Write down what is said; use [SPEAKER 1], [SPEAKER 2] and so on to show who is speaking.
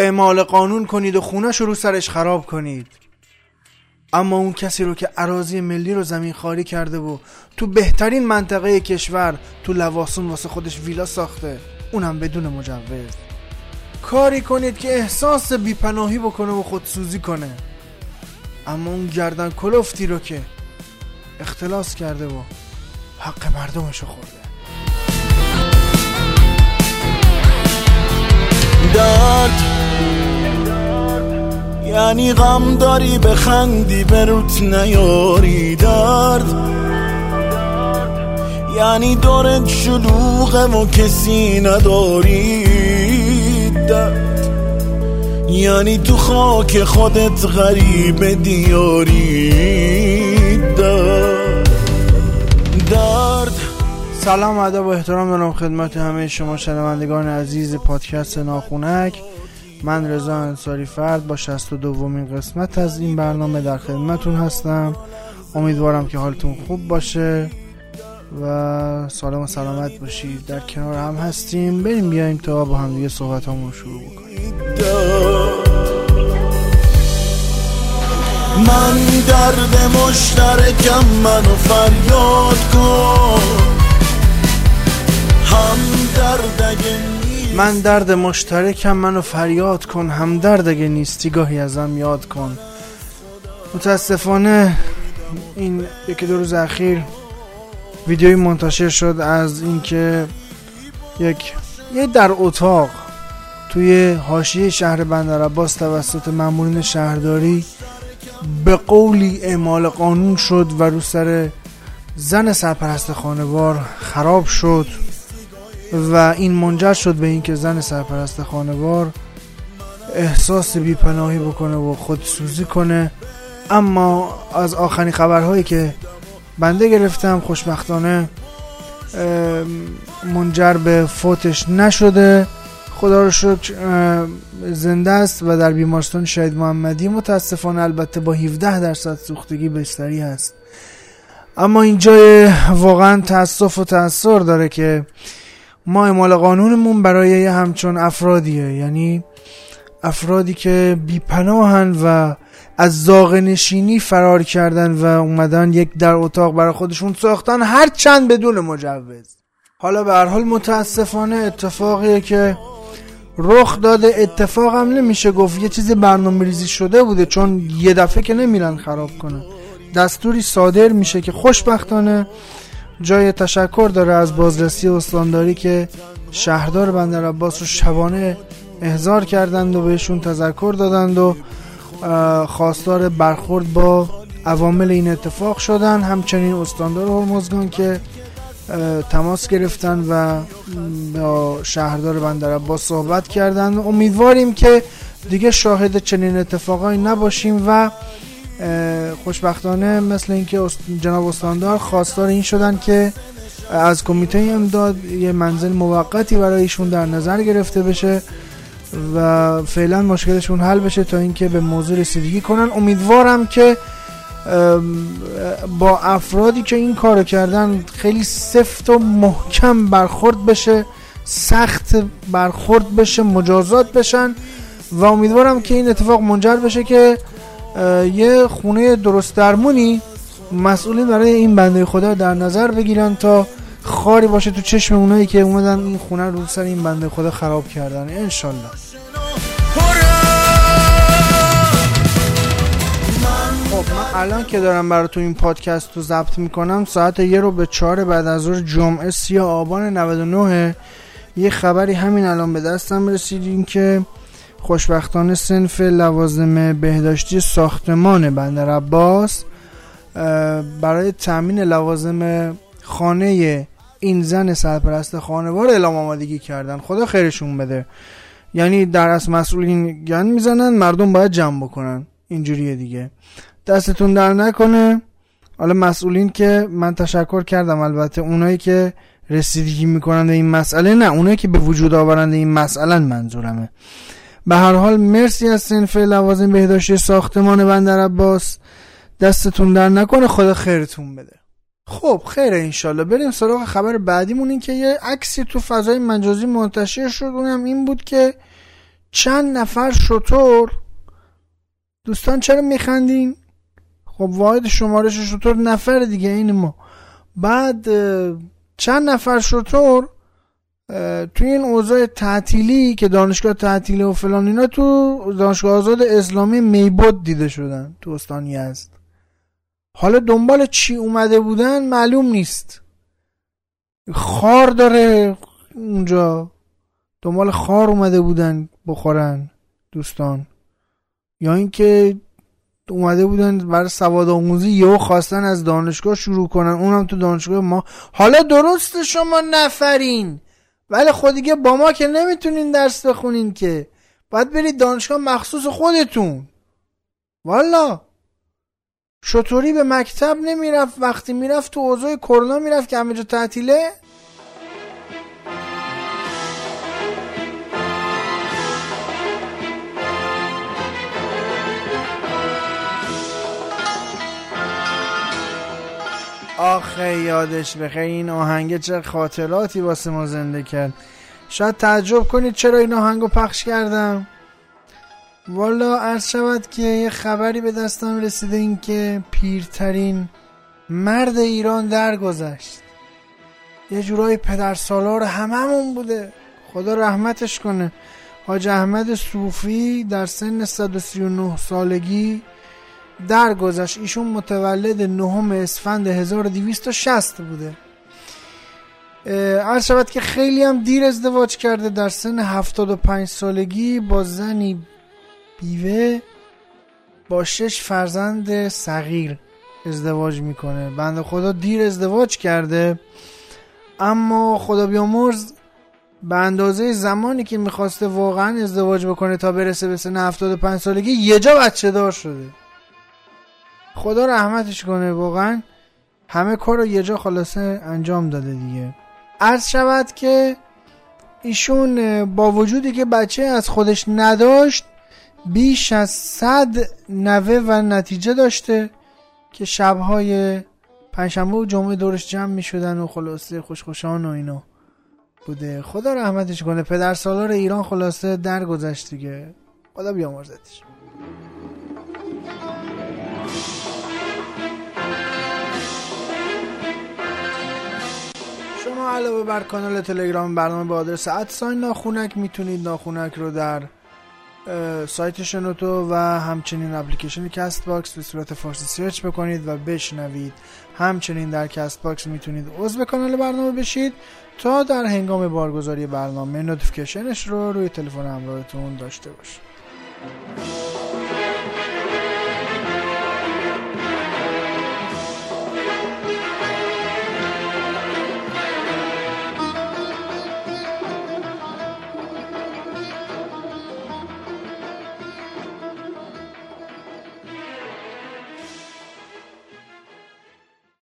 [SPEAKER 1] اعمال قانون کنید و خونش رو سرش خراب کنید. اما اون کسی رو که عراضی ملی رو زمین خالی کرده و تو بهترین منطقه کشور تو لواسون واسه خودش ویلا ساخته اونم بدون مجوز. کاری کنید که احساس بیپناهی بکنه و خودسوزی کنه. اما اون گردن کلفتی رو که اختلاس کرده و حق مردمشو خورده.
[SPEAKER 2] درد یعنی غم داری بخندی بروت نیاری درد. یعنی دورت شلوغه و کسی نداری درد. یعنی تو خاک خودت غریب دیاری درد.
[SPEAKER 1] سلام و ادب و احترام دارم خدمت همه شما شنوندگان عزیز پادکست ناخونک. من رضا انصاری فرد با 62 دومین قسمت از این برنامه در خدمتون هستم. امیدوارم که حالتون خوب باشه و سالم و سلامت باشید. در کنار هم هستیم. بریم بیایم تا با هم دیگه صحبت همون شروع بکنیم.
[SPEAKER 2] من درد مشترکم منو فریاد کن. هم درد
[SPEAKER 1] من درد مشترکم منو فریاد کن هم درد اگه نیستی گاهی ازم یاد کن. متاسفانه این یکی دو روز اخیر ویدیوی منتشر شد از اینکه یک یه در اتاق توی حاشیه شهر بندر عباس توسط مامورین شهرداری به قولی اعمال قانون شد و رو سر زن سرپرست خانوار خراب شد. و این منجر شد به اینکه زن سرپرست خانوار احساس بیپناهی بکنه و خودسوزی کنه. اما از آخرین خبرهایی که بنده گرفتم خوشبختانه منجر به فوتش نشده. خدا رو شکر زنده است و در بیمارستان شهید محمدی متاسفانه البته با 17 درصد سوختگی بستری هست. اما اینجا واقعا تاسف و تاثر داره که ما اعمال قانونمون برای همچون افرادیه. یعنی افرادی که بیپناهن و از زاغ نشینی فرار کردن و اومدن یک در اتاق برای خودشون ساختن هر چند بدون مجوز. حالا به هر حال متاسفانه اتفاقیه که رخ داده اتفاق هم نمیشه گفت. یه چیزی برنامه ریزی شده بوده چون یه دفعه که نمیرن خراب کنن. دستوری صادر میشه که خوشبختانه جای تشکر داره از بازرسی استانداری که شهردار بندر عباس رو شبانه احضار کردند و بهشون تذکر دادند و خواستار برخورد با عوامل این اتفاق شدن. همچنین استاندار هرمزگان که تماس گرفتن و با شهردار بندر عباس صحبت کردن امیدواریم که دیگه شاهد چنین اتفاقایی نباشیم و خوشبختانه مثل اینکه جناب استاندار خواستار این شدن که از کمیته امداد یه منزل موقتی برای ایشون در نظر گرفته بشه و فعلا مشکلشون حل بشه تا اینکه به موضوع رسیدگی کنن. امیدوارم که با افرادی که این کارو کردن خیلی سفت و محکم برخورد بشه سخت برخورد بشه مجازات بشن و امیدوارم که این اتفاق منجر بشه که یه خونه درست درمونی مسئولین برای این بنده خدا در نظر بگیرن تا خاری باشه تو چشم اونایی که اومدن این خونه رو سر این بنده خدا خراب کردن. انشالله. خب الان که دارم براتون این پادکست رو ضبط می‌کنم ساعت یه رو به چهار بعد از ظهر جمعه سی آبان 99 یه خبری همین الان به دستم رسید که خوشبختانه سنف لوازم بهداشتی ساختمان بندر عباس برای تامین لوازم خانه این زن سرپرست خانوار اعلام آمادگی کردن. خدا خیرشون بده. یعنی در از مسئولین گن می‌زنن مردم باید جمع بکنن. اینجوریه دیگه. دستتون در نکنه. حالا مسئولین که من تشکر کردم. البته اونایی که رسیدگی می‌کنن به این مسئله نه. اونایی که به وجود آورنده این مسئله منظورمه. به هر حال مرسی از سنف لوازم بهداشتی ساختمان بندر عباس. دستتون در نکنه خدا خیرتون بده. خب خیر انشالله. بریم سراغ خبر بعدیمون. این که یه عکسی تو فضای مجازی منتشر شد. اونم این بود که چند نفر شطور دوستان چرا میخندین؟ خب واحد شمارش شطور نفر دیگه این ما. بعد چند نفر شطور توی این اوضاع تعطیلی که دانشگاه تعطیلی و فلان اینا تو دانشگاه آزاد اسلامی میبود دیده شدن تو استان یزد. حالا دنبال چی اومده بودن معلوم نیست. خار داره اونجا. دنبال خار اومده بودن بخورن دوستان. یا اینکه اومده بودن برای سواد آموزی یهو خواستن از دانشگاه شروع کنن. اونم تو دانشگاه ما. حالا درست شما نفرین. ولی خود دیگه با ما که نمی‌تونین درس بخونین که. باید برید دانشگاه مخصوص خودتون. والا. شطوری به مکتب نمی‌رفت وقتی می‌رفت تو اوضاع کرونا می‌رفت که همه جا تعطیله. آخه یادش بخیر. این آهنگه چه خاطراتی واسه ما زنده کرد. شاید تعجب کنید چرا این آهنگو پخش کردم. والا عرض شود که یه خبری به دستم رسیده این که پیرترین مرد ایران درگذشت. یه جورای پدر سالار هممون بوده. خدا رحمتش کنه. حاج احمد صوفی در سن 139 سالگی درگذشت. ایشون متولد نهم اسفند 1260 بوده. عرض شود که خیلی هم دیر ازدواج کرده. در سن 75 سالگی با زنی بیوه با شش فرزند صغیر ازدواج می‌کنه. بنده خدا دیر ازدواج کرده. اما خدا بیامرز به اندازه زمانی که می‌خواسته واقعا ازدواج بکنه تا برسه به سن 75 سالگی یه جا بچه دار شده. خدا رحمتش کنه واقعا همه کار رو یه جا خلاصه انجام داده دیگه. عرض شود که ایشون با وجودی که بچه از خودش نداشت بیش از صد نوه و نتیجه داشته که شبهای پنجشنبه و جمعه دورش جمع می شدن و خلاصه خوشخوشان و اینا بوده. خدا رحمتش کنه پدر سالار ایران خلاصه درگذشت دیگه. خدا بیامرزتش. علاوه بر کانال تلگرام برنامه با آدرس at sign ناخونک می‌تونید ناخونک رو در سایت شنوتو و همچنین اپلیکیشن Castbox به صورت فارسی سرچ بکنید و بشنوید. همچنین در Castbox می‌تونید عضو کانال برنامه بشید تا در هنگام بارگذاری برنامه notification ش رو روی تلفن همراهتون داشته باشید.